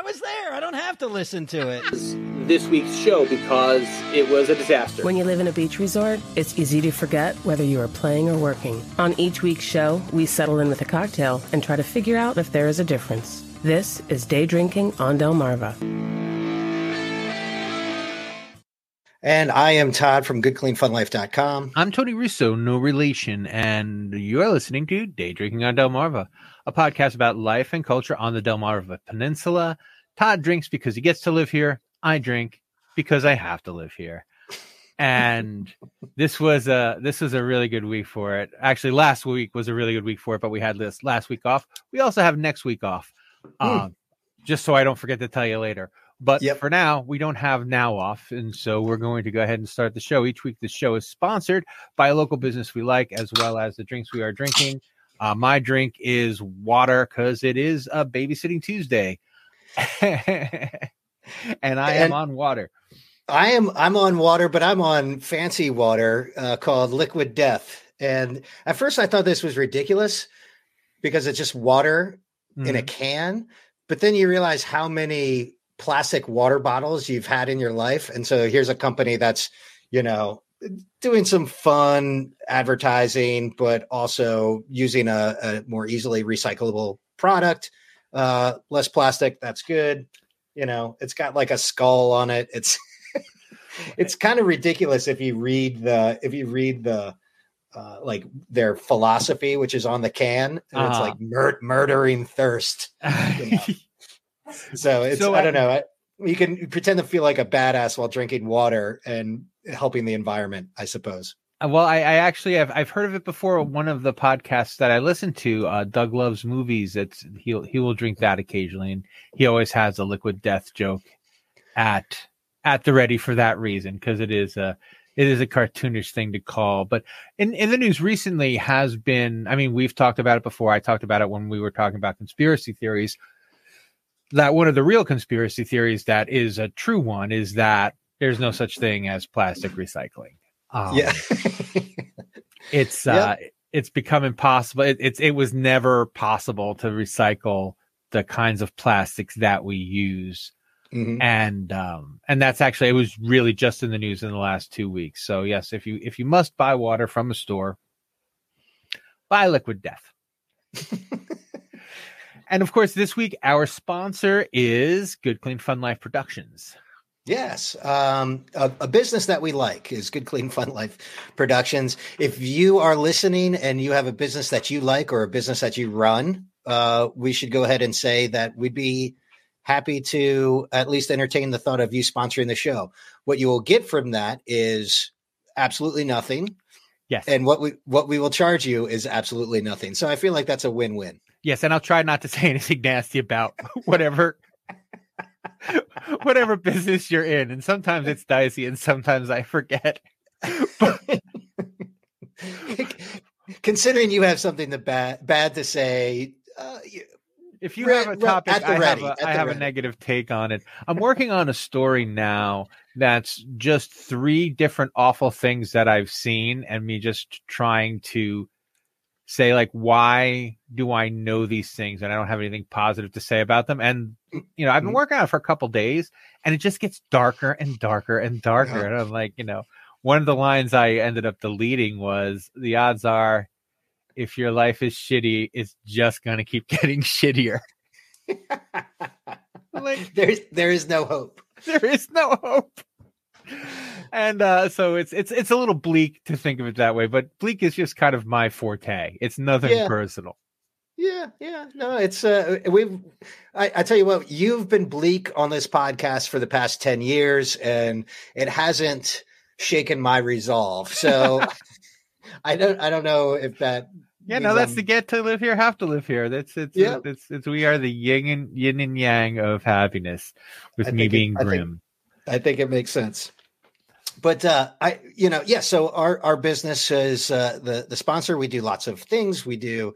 I was there. I don't have to listen to it. This week's show because it was a disaster. When you live in a beach resort, it's easy to forget whether you are playing or working. On each week's show, we settle in with a cocktail and try to figure out if there is a difference. This is Day Drinking on Delmarva. And I am Todd from GoodCleanFunLife.com. I'm Tony Russo, no relation, and you're listening to Day Drinking on Delmarva, a podcast about life and culture on the Delmarva Peninsula. Todd drinks because he gets to live here. I drink because I have to live here. And this was a this was a really good week for it. Actually, last week was a really good week for it, but we had this last week off. We also have next week off. Hmm. Um, just so I don't forget to tell you later. But Yep. for now, we don't have now off. And so we're going to go ahead and start the show. Each week, the show is sponsored by a local business we like, as well as the drinks we are drinking. Uh, my drink is water because it is a babysitting Tuesday. and I am on water. I am I'm on water, but I'm on fancy water uh, called Liquid Death. And at first, I thought this was ridiculous because it's just water in a Mhm. can. But then you realize how many plastic water bottles you've had in your life, and so here's a company that's you know doing some fun advertising, but also using a, a more easily recyclable product, uh, less plastic. That's good. You know, it's got like a skull on it. It's it's kind of ridiculous if you read the if you read the uh, like their philosophy, which is on the can, and it's Uh-huh. like mur- murdering thirst. know. So it's So, I don't know. I, you can pretend to feel like a badass while drinking water and helping the environment, I suppose. Uh, Well, I, I actually have I've heard of it before. One of the podcasts that I listen to, uh, Doug loves movies. It's he'll he will drink that occasionally, and he always has a liquid death joke at at the ready for that reason because it is a it is a cartoonish thing to call. But in in the news recently has been. I mean, we've talked about it before. I talked about it when we were talking about conspiracy theories. That one of the real conspiracy theories that is a true one is that there's no such thing as plastic recycling. Um, yeah. it's Yep. uh it's become impossible it, it's it was never possible to recycle the kinds of plastics that we use Mhm. and um and that's actually it was really just in the news in the last two weeks so yes if you if you must buy water from a store buy liquid death and of course this week our sponsor is good clean fun life productions Yes, um, a, a business that we like is Good Clean Fun Life Productions. If you are listening and you have a business that you like or a business that you run, uh, we should go ahead and say that we'd be happy to at least entertain the thought of you sponsoring the show. What you will get from that is absolutely nothing, yes and what we what we will charge you is absolutely nothing. So I feel like that's a win win. Yes, and I'll try not to say anything nasty about whatever whatever business you're in. And sometimes it's dicey and sometimes I forget. Considering you have something to bad bad to say, uh, you- If you Re- have a topic, the I have, ready, a, at I have a negative take on it. I'm working on a story now that's just three different awful things that I've seen and me just trying to say like why do I know these things and I don't have anything positive to say about them and you know I've been Mhm. working on it for a couple days and it just gets darker and darker and darker Yeah. and I'm like you know one of the lines I ended up deleting was the odds are if your life is shitty it's just going to keep getting shittier like there's there is no hope. there is no hope and uh so it's it's it's a little bleak to think of it that way but bleak is just kind of my forte it's nothing Yeah. personal Yeah, yeah, no, it's uh, we've. I, I tell you what, you've been bleak on this podcast for the past ten years, and it hasn't shaken my resolve. So I don't, I don't know if that. yeah no that's I'm- the get to live here have to live here that's it's Yeah. it's, it's we are the yin and yin and yang of happiness with I me think it- being I think- grim I think it makes sense. But uh, I, you know, yeah. So our our business is uh, the the sponsor. We do lots of things. We do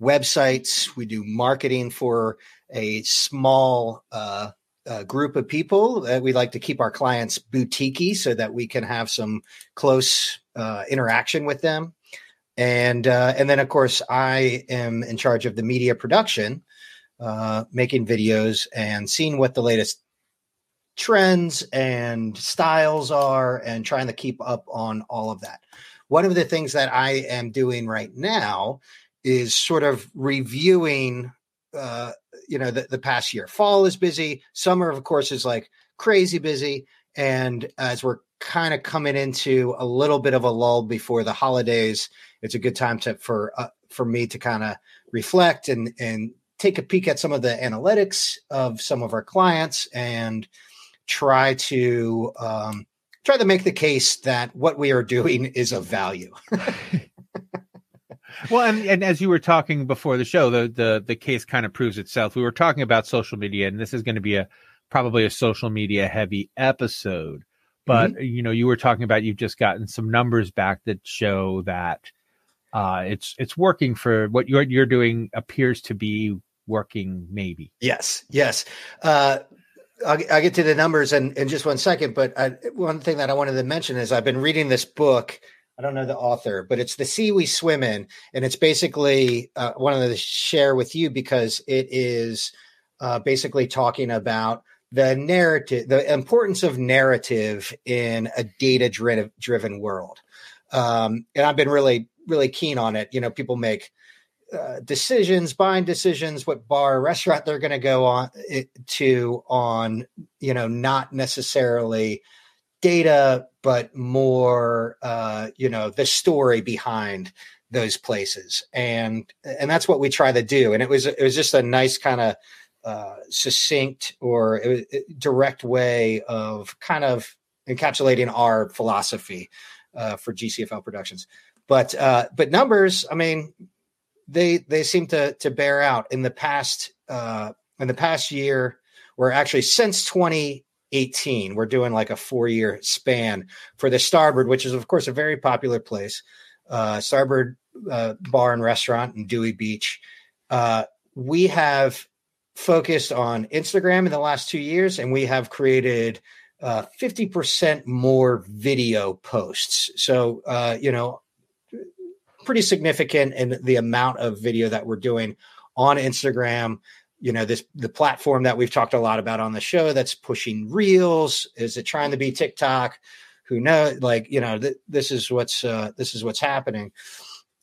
websites. We do marketing for a small uh, uh, group of people. Uh, we like to keep our clients boutiquey so that we can have some close uh, interaction with them. And uh, and then of course I am in charge of the media production uh, making videos and seeing what the latest trends and styles are and trying to keep up on all of that. One of the things that I am doing right now is sort of reviewing uh, you know the, the past year fall is busy summer of course is like crazy busy and as we're kind of coming into a little bit of a lull before the holidays it's a good time to for uh, for me to kind of reflect and and take a peek at some of the analytics of some of our clients and try to um, try to make the case that what we are doing is of value well, and, and as you were talking before the show, the the the case kind of proves itself. We were talking about social media, and this is going to be a probably a social media heavy episode. But mm-hmm. you know, you were talking about you've just gotten some numbers back that show that uh, it's it's working for what you're you're doing appears to be working. Maybe yes, yes. Uh, I'll, I'll, get to the numbers in, in just one second, but I, one thing that I wanted to mention is I've been reading this book I don't know the author, but it's the sea we swim in, and it's basically uh, wanted to share with you because it is uh, basically talking about the narrative, the importance of narrative in a data driven world. Um, and I've been really, really keen on it. You know, people make uh, decisions, buying decisions, what bar, restaurant they're going to go on to on, you know, not necessarily data, but more, uh, you know, the story behind those places, and and that's what we try to do. And it was it was just a nice kind of uh, succinct or direct way of kind of encapsulating our philosophy uh, for GCFL Productions. But uh, but numbers, I mean, they they seem to to bear out in the past uh, in the past year, or actually since 2018, We're doing like a four year span for the Starboard, which is, of course, a very popular place. Uh, Starboard uh, Bar and Restaurant in Dewey Beach. Uh, we have focused on Instagram in the last two years, and we have created uh, 50% more video posts. So, uh, you know, pretty significant in the amount of video that we're doing on Instagram. You know this the platform that we've talked a lot about on the show that's pushing reels. Is it trying to be tiktok? Who knows like you know th- this is what's uh, this is what's happening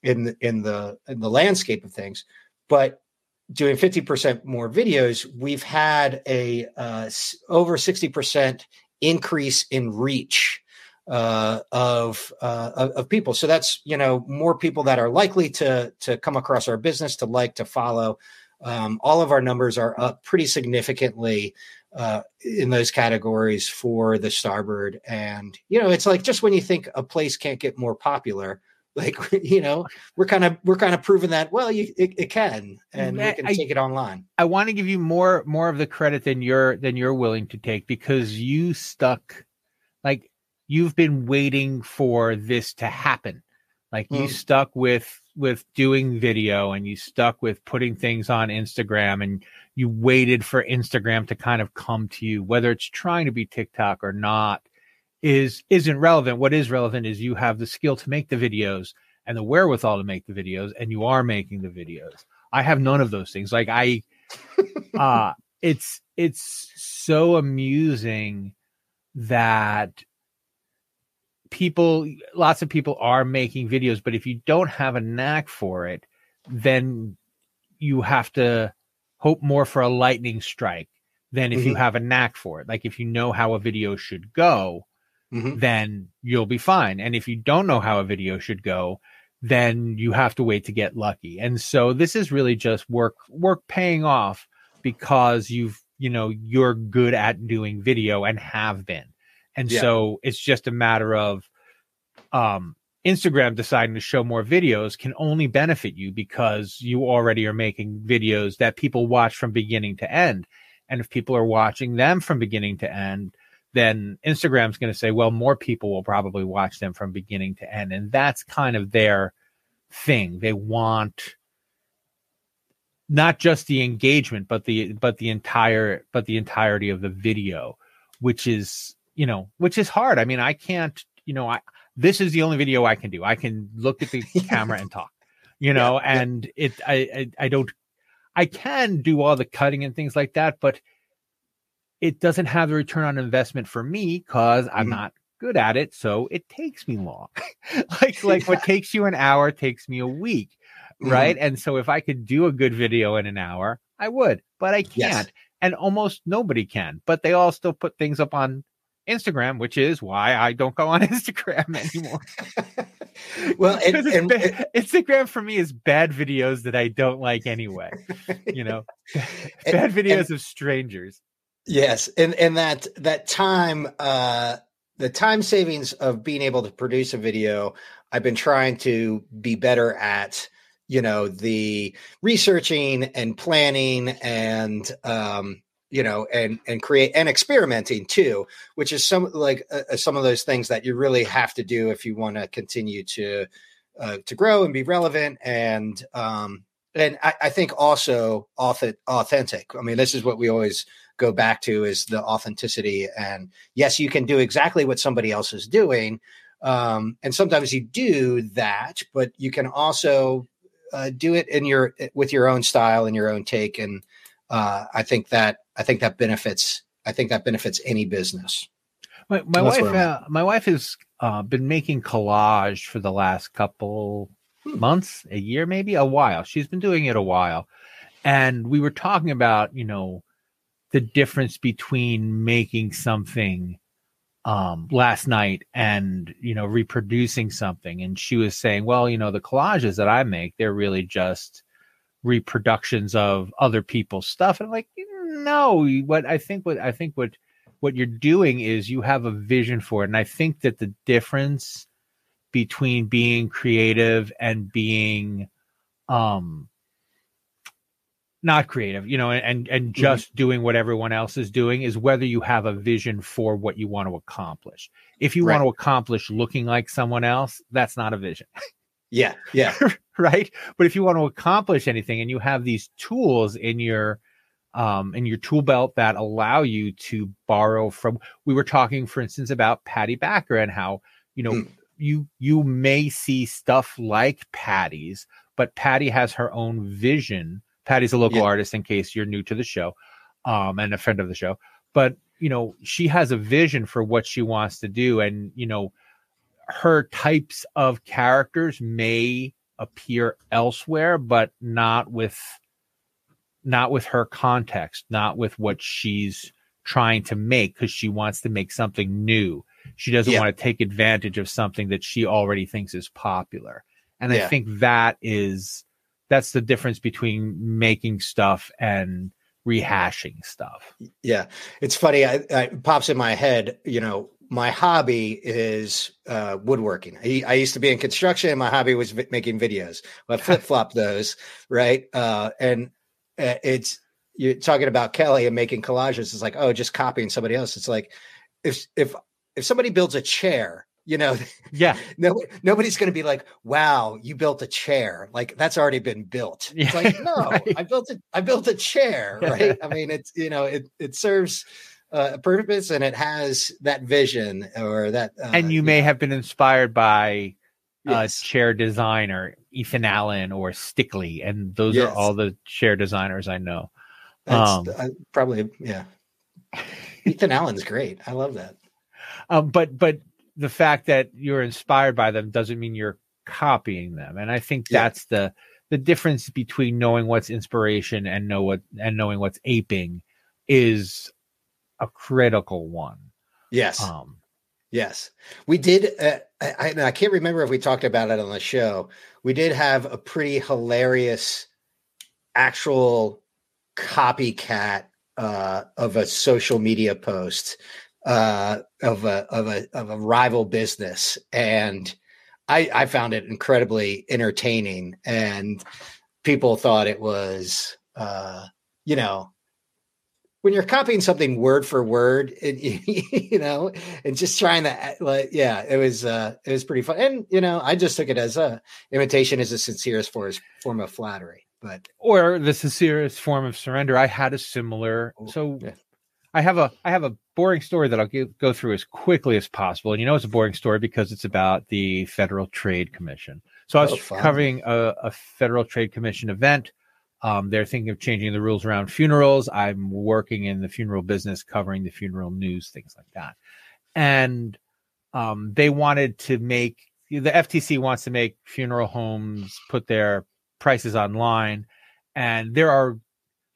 in the, in the in the landscape of things. But doing 50% more videos we've had a uh, over 60% increase in reach uh, of, uh, of, of people. So that's you know more people that are likely to to come across our business, to like, to follow, um, all of our numbers are up pretty significantly uh, in those categories for the starboard. And, you know, it's like just when you think a place can't get more popular, like, you know, we're kind of, we're kind of proving that, well, you, it, it can, and we can I, take it online. I want to give you more, more of the credit than you're, than you're willing to take because you stuck like you've been waiting for this to happen. Like you mm. stuck with with doing video and you stuck with putting things on Instagram and you waited for Instagram to kind of come to you, whether it's trying to be TikTok or not, is isn't relevant. What is relevant is you have the skill to make the videos and the wherewithal to make the videos, and you are making the videos. I have none of those things. Like I uh it's it's so amusing that people lots of people are making videos but if you don't have a knack for it then you have to hope more for a lightning strike than if mm-hmm. you have a knack for it like if you know how a video should go mm-hmm. then you'll be fine and if you don't know how a video should go then you have to wait to get lucky and so this is really just work work paying off because you've you know you're good at doing video and have been and yeah. so it's just a matter of um, Instagram deciding to show more videos can only benefit you because you already are making videos that people watch from beginning to end. And if people are watching them from beginning to end, then Instagram's going to say, well, more people will probably watch them from beginning to end. And that's kind of their thing. They want not just the engagement, but the but the entire but the entirety of the video, which is you know, which is hard. I mean, I can't, you know, I this is the only video I can do. I can look at the camera and talk, you know, yeah, and yeah. it, I, I, I don't, I can do all the cutting and things like that, but it doesn't have the return on investment for me because I'm Mhm. not good at it. So it takes me long. like like what takes you an hour takes me a week. Right. And so if I could do a good video in an hour, I would, but I can't. And almost nobody can, but they all still put things up on Instagram, which is why I don't go on Instagram anymore. well, and, it's and ba- Instagram for me is bad videos that I don't like anyway. You know, bad videos of strangers. Yes, and and that that time, uh, the time savings of being able to produce a video, I've been trying to be better at. You know, the researching and planning and um, you know, and and create and experimenting too, which is some like uh, some of those things that you really have to do if you want to continue to uh, to grow and be relevant and um, and I, I think also auth- authentic. I mean, this is what we always go back to is the authenticity. And yes, you can do exactly what somebody else is doing, um, and sometimes you do that, but you can also uh, do it in your with your own style and your own take. And uh, I think that I think that benefits. I think that benefits any business. My, my wife, uh, my wife has uh, been making collage for the last couple Hmm. months, a year, maybe a while. She's been doing it a while, and we were talking about, you know, the difference between making something um last night and you know reproducing something and she was saying well you know the collages that i make they're really just reproductions of other people's stuff and I'm like no what i think what i think what what you're doing is you have a vision for it and i think that the difference between being creative and being um not creative you know and and just doing what everyone else is doing is whether you have a vision for what you want to accomplish. If you Right. want to accomplish looking like someone else that's not a vision. Yeah, yeah, right? But if you want to accomplish anything and you have these tools in your um in your tool belt that allow you to borrow from we were talking for instance about patty backer and how you know Mm. you you may see stuff like patty's but patty has her own vision patty's a local Yeah. artist in case you're new to the show um and a friend of the show but you know she has a vision for what she wants to do and you know her types of characters may appear elsewhere but not with not with her context not with what she's trying to make because she wants to make something new she doesn't Yeah. want to take advantage of something that she already thinks is popular and i think that is that's the difference between making stuff and rehashing stuff yeah. It's funny. I, I it pops in my head. You know, my hobby is uh, woodworking. I, I used to be in construction. And my hobby was vi- making videos. Well, I flip flop those, right? Uh, and it's you're talking about Kelly and making collages. It's like, oh, just copying somebody else. It's like if if if somebody builds a chair, you know, yeah no, nobody's going to be like, "Wow, you built a chair!" Like that's already been built. It's like, no, right. I built it. I built a chair, right? I mean, it's you know, it it serves uh, a purpose and it has that vision or that. Uh, and you may have been inspired by uh, yes. chair designer Ethan Allen or Stickley, and those Yes. are all the chair designers I know. That's, um, uh, probably yeah. Ethan Allen's great. I love that. Um, but but the fact that you're inspired by them doesn't mean you're copying them, and I think Yeah. that's the the difference between knowing what's inspiration and know what and knowing what's aping is a critical one. Yes. Um, Yes, we did. Uh, I, I can't remember if we talked about it on the show. We did have a pretty hilarious actual copycat uh, of a social media post uh, of a of a of a rival business, and I I found it incredibly entertaining, and people thought it was uh, you know when you're copying something word for word, it, you know, and just trying to like, yeah, it was, uh, it was pretty fun. And, you know, I just took it as a imitation is a sincerest for form of flattery, but or the sincerest form of surrender. I had a similar. Oh, So yeah. I have a I have a boring story that I'll go go through as quickly as possible. And you know it's a boring story because it's about the Federal Trade Commission. So I was Oh, covering a, a Federal Trade Commission event Um, they're thinking of changing the rules around funerals. I'm working in the funeral business, covering the funeral news, things like that. And um, they wanted to make the FTC wants to make funeral homes put their prices online, and there are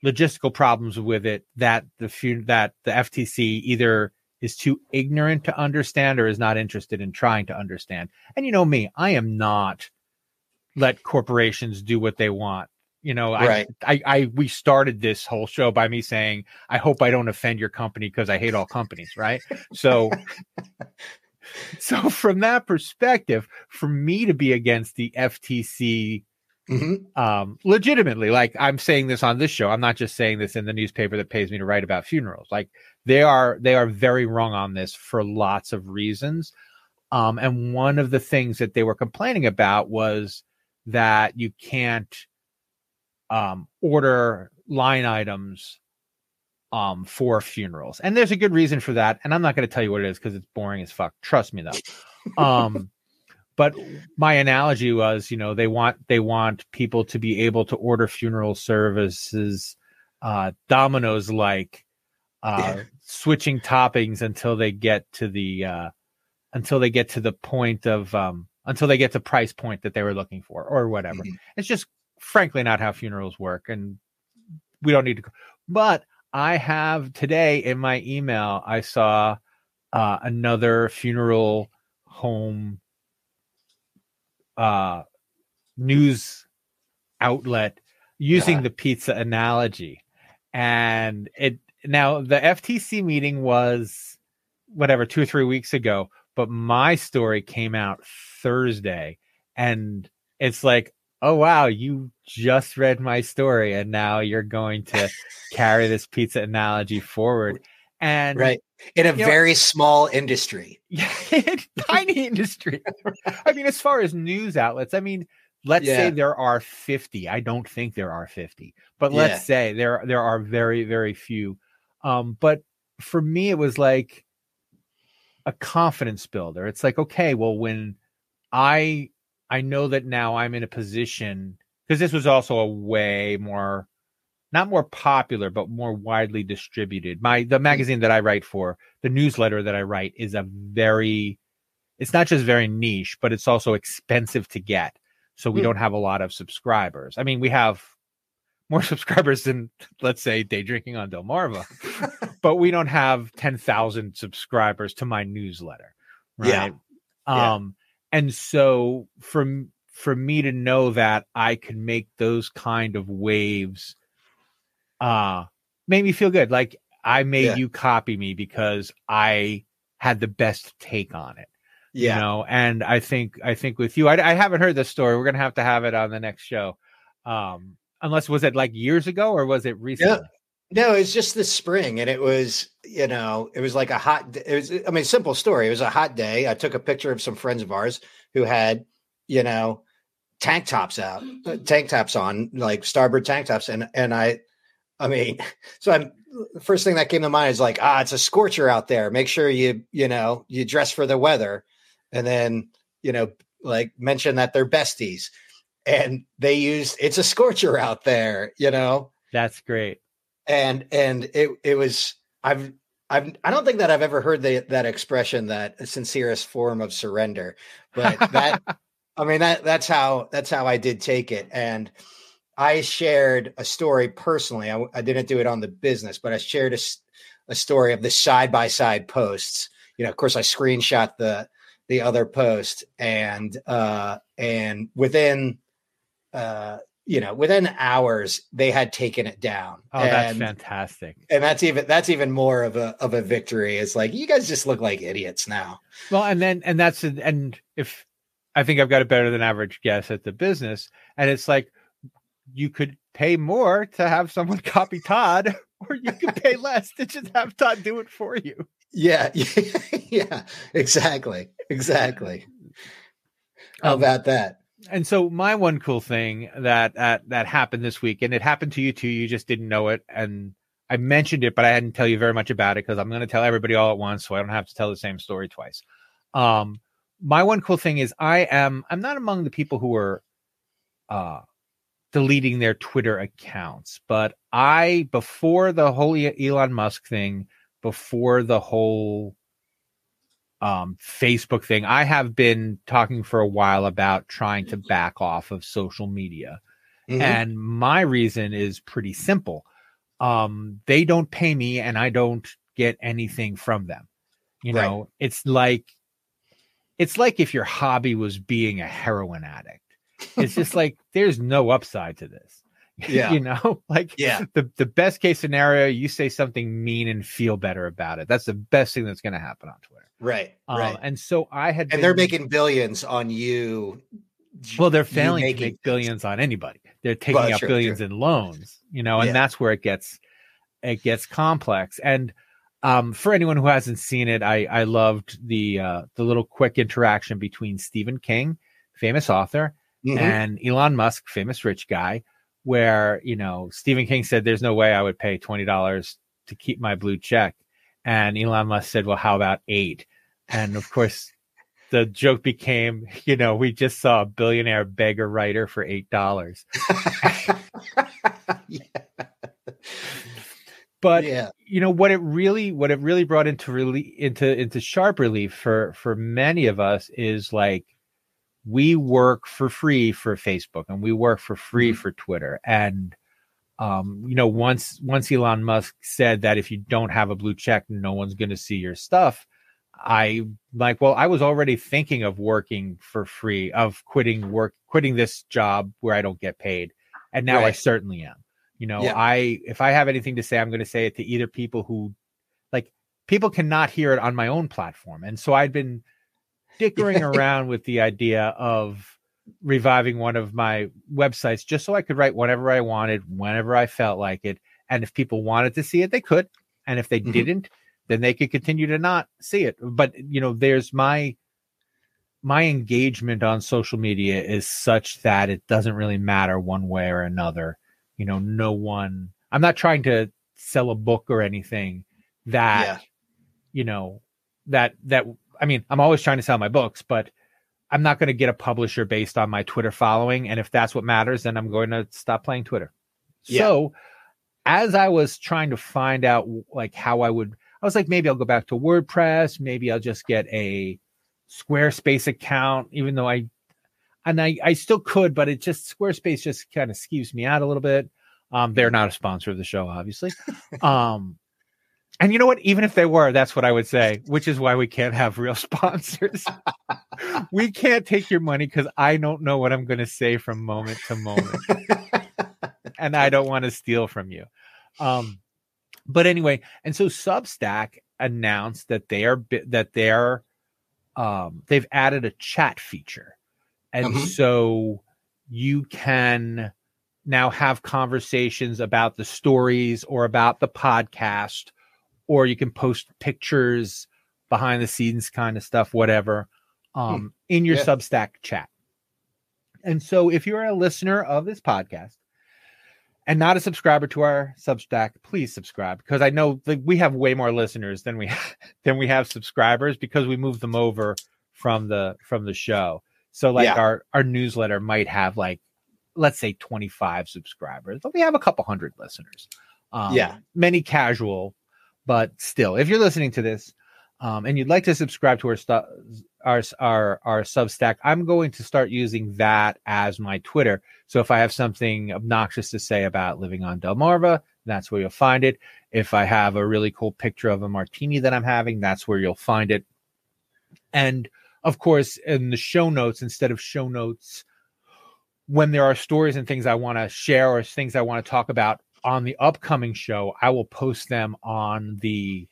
logistical problems with it that the fun- that the FTC either is too ignorant to understand or is not interested in trying to understand. And you know me, I am not let corporations do what they want. You know, Right. I, I, I, we started this whole show by me saying, I hope I don't offend your company because I hate all companies, right? So, so from that perspective, for me to be against the FTC Mhm. um legitimately like i'm saying this on this show i'm not just saying this in the newspaper that pays me to write about funerals like they are they are very wrong on this for lots of reasons um and one of the things that they were complaining about was that you can't um order line items um for funerals and there's a good reason for that and i'm not going to tell you what it is because it's boring as fuck trust me though um but my analogy was you know they want they want people to be able to order funeral services uh Domino's like uh Yeah. switching toppings until they get to the uh until they get to the point of um until they get to price point that they were looking for or whatever Mhm. it's just frankly not how funerals work and we don't need to but i have today in my email i saw uh another funeral home uh news outlet using the pizza analogy and it now the ftc meeting was whatever two or three weeks ago but my story came out thursday and it's like oh wow you just read my story and now you're going to carry this pizza analogy forward and Right. In a You know- very small industry. yeah, tiny industry. I mean, as far as news outlets, I mean, let's say there are 50. I don't think there are 50, but let's say there there are very very few. Um, but for me, it was like a confidence builder. It's like, okay, well, when I I know that now I'm in a position because this was also a way more not more popular but more widely distributed. My the magazine that i write for the newsletter that i write is a very it's not just very niche but it's also expensive to get. So we Hmm. don't have a lot of subscribers. I mean we have more subscribers than let's say day drinking on delmarva but we don't have 10,000 subscribers to my newsletter right? Yeah. um and so for for me to know that i can make those kind of waves uh made me feel good. Like i made Yeah. you copy me because i had the best take on it Yeah. you know? And i think i think with you i, I haven't heard this story. We're gonna have to have it on the next show. Um unless was it like years ago or was it recently No, it's just this spring, and it was, you know, it was like a hot. It was, I mean, simple story. It was a hot day. I took a picture of some friends of ours who had, you know, tank tops out, uh, tank tops on, like starboard tank tops, and and I, I mean, so I'm the first thing that came to mind is like, ah, it's a scorcher out there. Make sure you, you know, you dress for the weather, and then, you know, like mention that they're besties, and they used it's a scorcher out there, you know that's great and and it it was I've I've I don't think that I've ever heard the, that expression that sincerest form of surrender, but that I mean that that's how that's how I did take it, and I shared a story personally. I, I didn't do it on the business, but I shared a story of the side by side posts. You know, of course, I screenshot the the other post, and uh, and within uh, you know within hours they had taken it down. oh that's fantastic and that's even that's even more of a of a victory. It's like you guys just look like idiots now. Well, and then and that's and if I think I've got a better than average guess at the business, and it's like you could pay more to have someone copy Todd, or you could pay less to just have Todd do it for you. Yeah, yeah, exactly, exactly. How Um, about that? And so my one cool thing that that that happened this week, and it happened to you too. You just didn't know it, and I mentioned it, but I didn't tell you very much about it because I'm going to tell everybody all at once, so I don't have to tell the same story twice. Um, my one cool thing is I am I'm not among the people who are uh deleting their Twitter accounts. But I, before the whole Elon Musk thing, before the whole um, Facebook thing, I have been talking for a while about trying to back off of social media. Mhm. And my reason is pretty simple. Um, they don't pay me and I don't get anything from them. You Right. know, it's like it's like if your hobby was being a heroin addict. It's just like there's no upside to this. Yeah. you know, like Yeah. the, the best case scenario, you say something mean and feel better about it. That's the best thing that's going to happen on Twitter. Right. Um, right. And so I had, and they're making billions on you. well, they're failing to make billions on anybody. They're taking Well, up true, billions true. in loans, you know, and Yeah. that's where it gets it gets complex. And um, for anyone who hasn't seen it, I I loved the uh, the little quick interaction between Stephen King, famous author, Mhm. and Elon Musk, famous rich guy, where you know Stephen King said, "There's no way I would pay twenty dollars to keep my blue check," and Elon Musk said, "Well, how about eight? And of course, the joke became, you know, we just saw a billionaire beggar writer for eight dollars. yeah. But yeah. you know what it really what it really brought into really into into sharp relief for for many of us is like we work for free for Facebook and we work for free for Twitter and um you know once once Elon Musk said that if you don't have a blue check no one's going to see your stuff I like well I was already thinking of working for free of quitting work quitting this job where I don't get paid and now I certainly am you know Yeah. I if I have anything to say I'm going to say it to either people who like people cannot hear it on my own platform and so I'd been dickering around with the idea of reviving one of my websites just so I could write whatever I wanted whenever I felt like it and if people wanted to see it they could and if they Mhm. didn't then they could continue to not see it but you know there's my my engagement on social media is such that it doesn't really matter one way or another you know no one i'm not trying to sell a book or anything that Yeah. you know that that i mean i'm always trying to sell my books but i'm not going to get a publisher based on my twitter following and if that's what matters then i'm going to stop playing twitter Yeah. so as i was trying to find out like how i would i was like maybe i'll go back to wordpress. Maybe i'll just get a squarespace account even though i and i i still could but it just squarespace just kind of skews me out a little bit. Um they're not a sponsor of the show obviously. Um and you know what? Even if they were that's what i would say which is why we can't have real sponsors. We can't take your money because i don't know what i'm going to say from moment to moment. And I don't want to steal from you. Um, but anyway, and so Substack announced that they are that they're um, they've added a chat feature, and Mhm. so you can now have conversations about the stories or about the podcast, or you can post pictures, behind the scenes kind of stuff, whatever, um, in your Yeah. Substack chat. And so, if you're a listener of this podcast and not a subscriber to our Substack, please subscribe because I know that we have way more listeners than we than we have subscribers because we moved them over from the from the show. So, like Yeah. our our newsletter might have like let's say 25 subscribers, but we have a couple hundred listeners. Um, Yeah. many casual, but still, if you're listening to this um, and you'd like to subscribe to our stuff, our our our Substack, I'm going to start using that as my Twitter. So if I have something obnoxious to say about living on Delmarva, that's where you'll find it. If I have a really cool picture of a martini that I'm having, that's where you'll find it. And of course, in the show notes, instead of show notes, when there are stories and things I want to share or things I want to talk about on the upcoming show, I will post them on the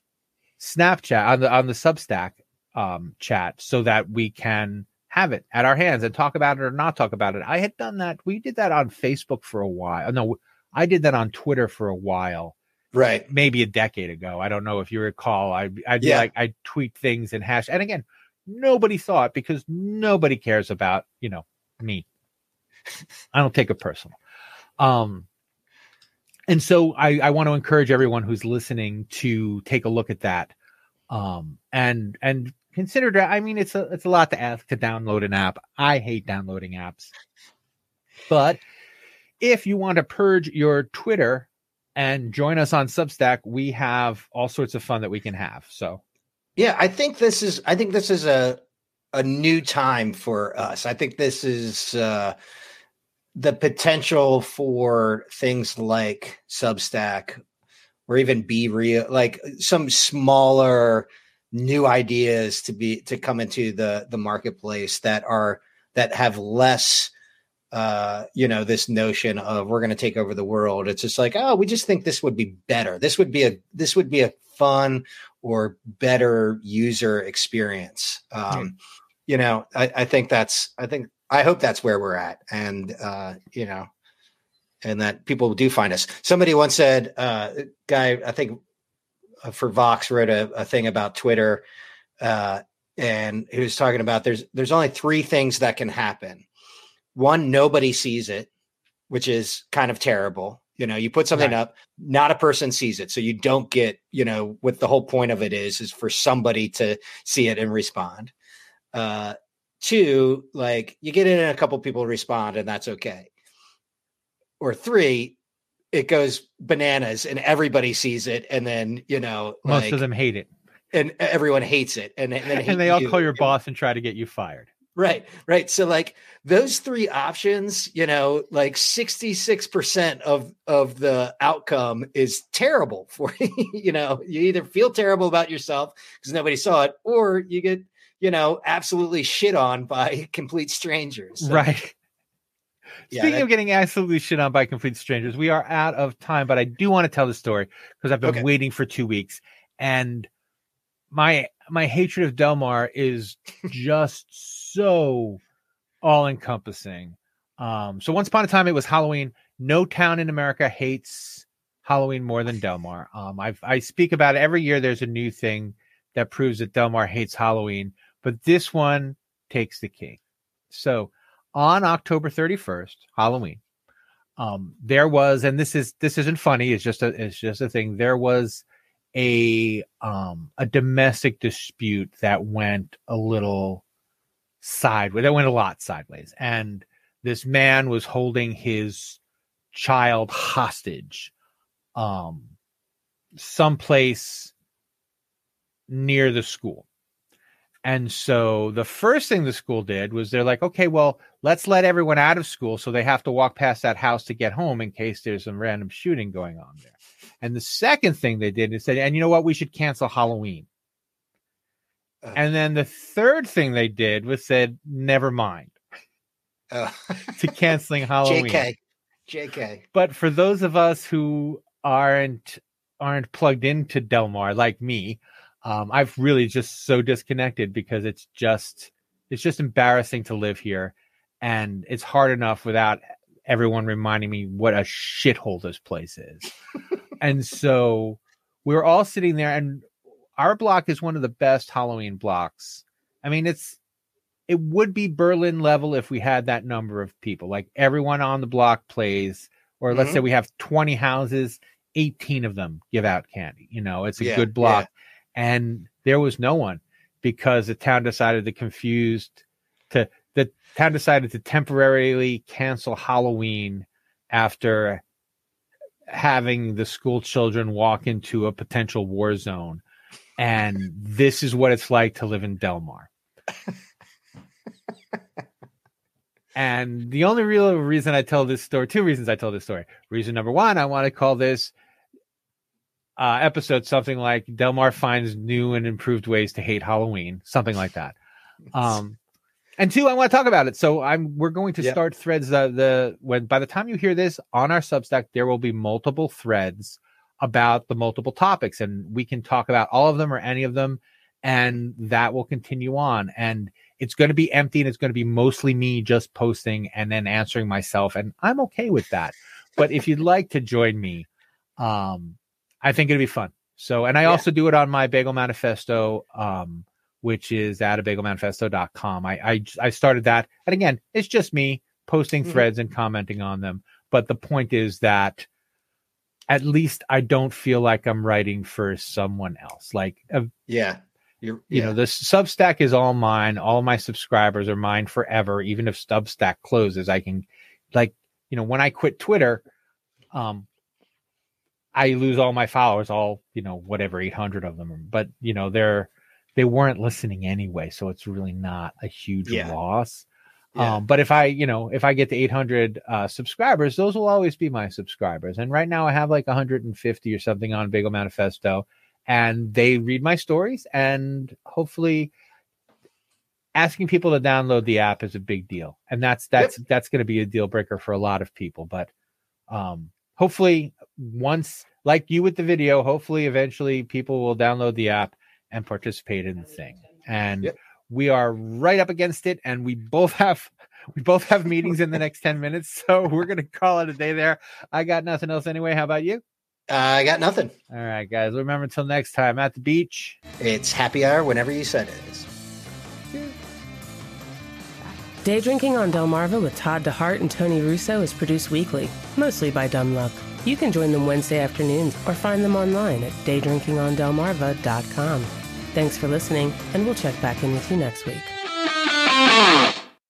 Snapchat on the on the Substack um, chat so that we can have it at our hands and talk about it or not talk about it. I had done that. We did that on Facebook for a while. No, I did that on Twitter for a while, Right. maybe a decade ago. I don't know if you recall. I I'd Yeah. like I'd tweet things and hash. And again, nobody saw it because nobody cares about you know me. I don't take it personal. Um, and so I, I want to encourage everyone who's listening to take a look at that, um, and and consider that. I mean, it's a it's a lot to ask to download an app. I hate downloading apps, but if you want to purge your Twitter and join us on Substack, we have all sorts of fun that we can have. So Yeah, I think this is I think this is a a new time for us. I think this is uh the potential for things like Substack or even BeReal, like some smaller new ideas to be to come into the the marketplace that are that have less uh you know this notion of we're going to take over the world. It's just like oh we just think this would be better. This would be a this would be a fun or better user experience. Um you know I, I think that's i think i hope that's where we're at and uh you know and that people do find us. Somebody once said uh guy i think for vox wrote a, a thing about twitter uh and he was talking about there's there's only three things that can happen. One nobody sees it which is kind of terrible. You know you put something Right. up not a person sees it. So you don't get you know what the whole point of it is is for somebody to see it and respond. Uh two like you get in and a couple people respond and that's okay. Or three it goes bananas and everybody sees it and then you know most like, of them hate it. and everyone hates it and, and, then And they all call your boss and try to get you fired. Right, right. So like those three options, you know, like 66% of of the outcome is terrible for you. you know, you either feel terrible about yourself because nobody saw it, or you get, you know, absolutely shit on by complete strangers. So, right. Yeah, Speaking that- of getting absolutely shit on by complete strangers, we are out of time, but I do want to tell the story because I've been Okay. waiting for two weeks, and my my hatred of Delmar is just so all encompassing. Um, so once upon a time, it was Halloween. No town in America hates Halloween more than Delmar. Um, I I speak about it every year. There's a new thing that proves that Delmar hates Halloween, but this one takes the cake. So on October 31st, Halloween, um, there was, and this is this isn't funny. It's just a it's just a thing. There was a um a domestic dispute that went a little sideways. That went a lot sideways, and this man was holding his child hostage, um, someplace near the school. And so the first thing the school did was they're like, okay, well, let's let everyone out of school so they have to walk past that house to get home in case there's some random shooting going on there. And the second thing they did is said, and you know what, we should cancel Halloween. Uh. And then the third thing they did was said, never mind uh, to canceling Halloween. JK, JK. But for those of us who aren't aren't plugged into Delmar like me, um, I've really just so disconnected because it's just it's just embarrassing to live here, and it's hard enough without everyone reminding me what a shithole this place is. and so we were all sitting there, and our block is one of the best Halloween blocks. I mean, it's it would be Berlin level if we had that number of people. Like everyone on the block plays, or let's Mhm. say we have 20 houses, 18 of them give out candy. You know, it's a Yeah, good block. And there was no one because the town decided to confused to the town decided to temporarily cancel Halloween after having the school children walk into a potential war zone. And this is what it's like to live in Delmar. and the only real reason I tell this story, two reasons I tell this story. Reason number one, I want to call this uh, episode something like Delmar finds new and improved ways to hate Halloween, something like that. Um, and two, I want to talk about it. So I'm we're going to Yep. start threads. Uh, the when by the time you hear this on our Substack, there will be multiple threads about the multiple topics, and we can talk about all of them or any of them, and that will continue on. And it's going to be empty, and it's going to be mostly me just posting and then answering myself, and I'm okay with that. but if you'd like to join me, um, I think it'd be fun. So, and I Yeah. also do it on my Bagel Manifesto, um, which is at a bagelmanifesto.com. I, I I started that, and again, it's just me posting Mhm. threads and commenting on them. But the point is that at least I don't feel like I'm writing for someone else. Like, uh, Yeah. You're, you yeah. know, the Substack is all mine. All my subscribers are mine forever. Even if Substack closes, I can, like, you know, when I quit Twitter, um, I lose all my followers, all you know, whatever, eight hundred of them. But you know, they're they weren't listening anyway, so it's really not a huge Yeah. loss. Yeah. Um, but if I, you know, if I get to 800 uh, subscribers, those will always be my subscribers. And right now I have like 150 or something on Bagel Manifesto, and they read my stories. And hopefully, asking people to download the app is a big deal, and that's that's that's going to be a deal breaker for a lot of people. But um, hopefully, once like you with the video, hopefully, eventually, people will download the app and participate in the thing. And Yep. we are right up against it, and we both have we both have meetings in the next 10 minutes. So we're gonna call it a day there. I got nothing else anyway. How about you? Uh, I got nothing. All right, guys. Remember until next time at the beach. It's happy hour whenever you said it is. Day Drinking on Delmarva with Todd DeHart and Tony Russo is produced weekly, mostly by dumb luck. You can join them Wednesday afternoons or find them online at daydrinkingondelmarva.com. Thanks for listening, and we'll check back in with you next week.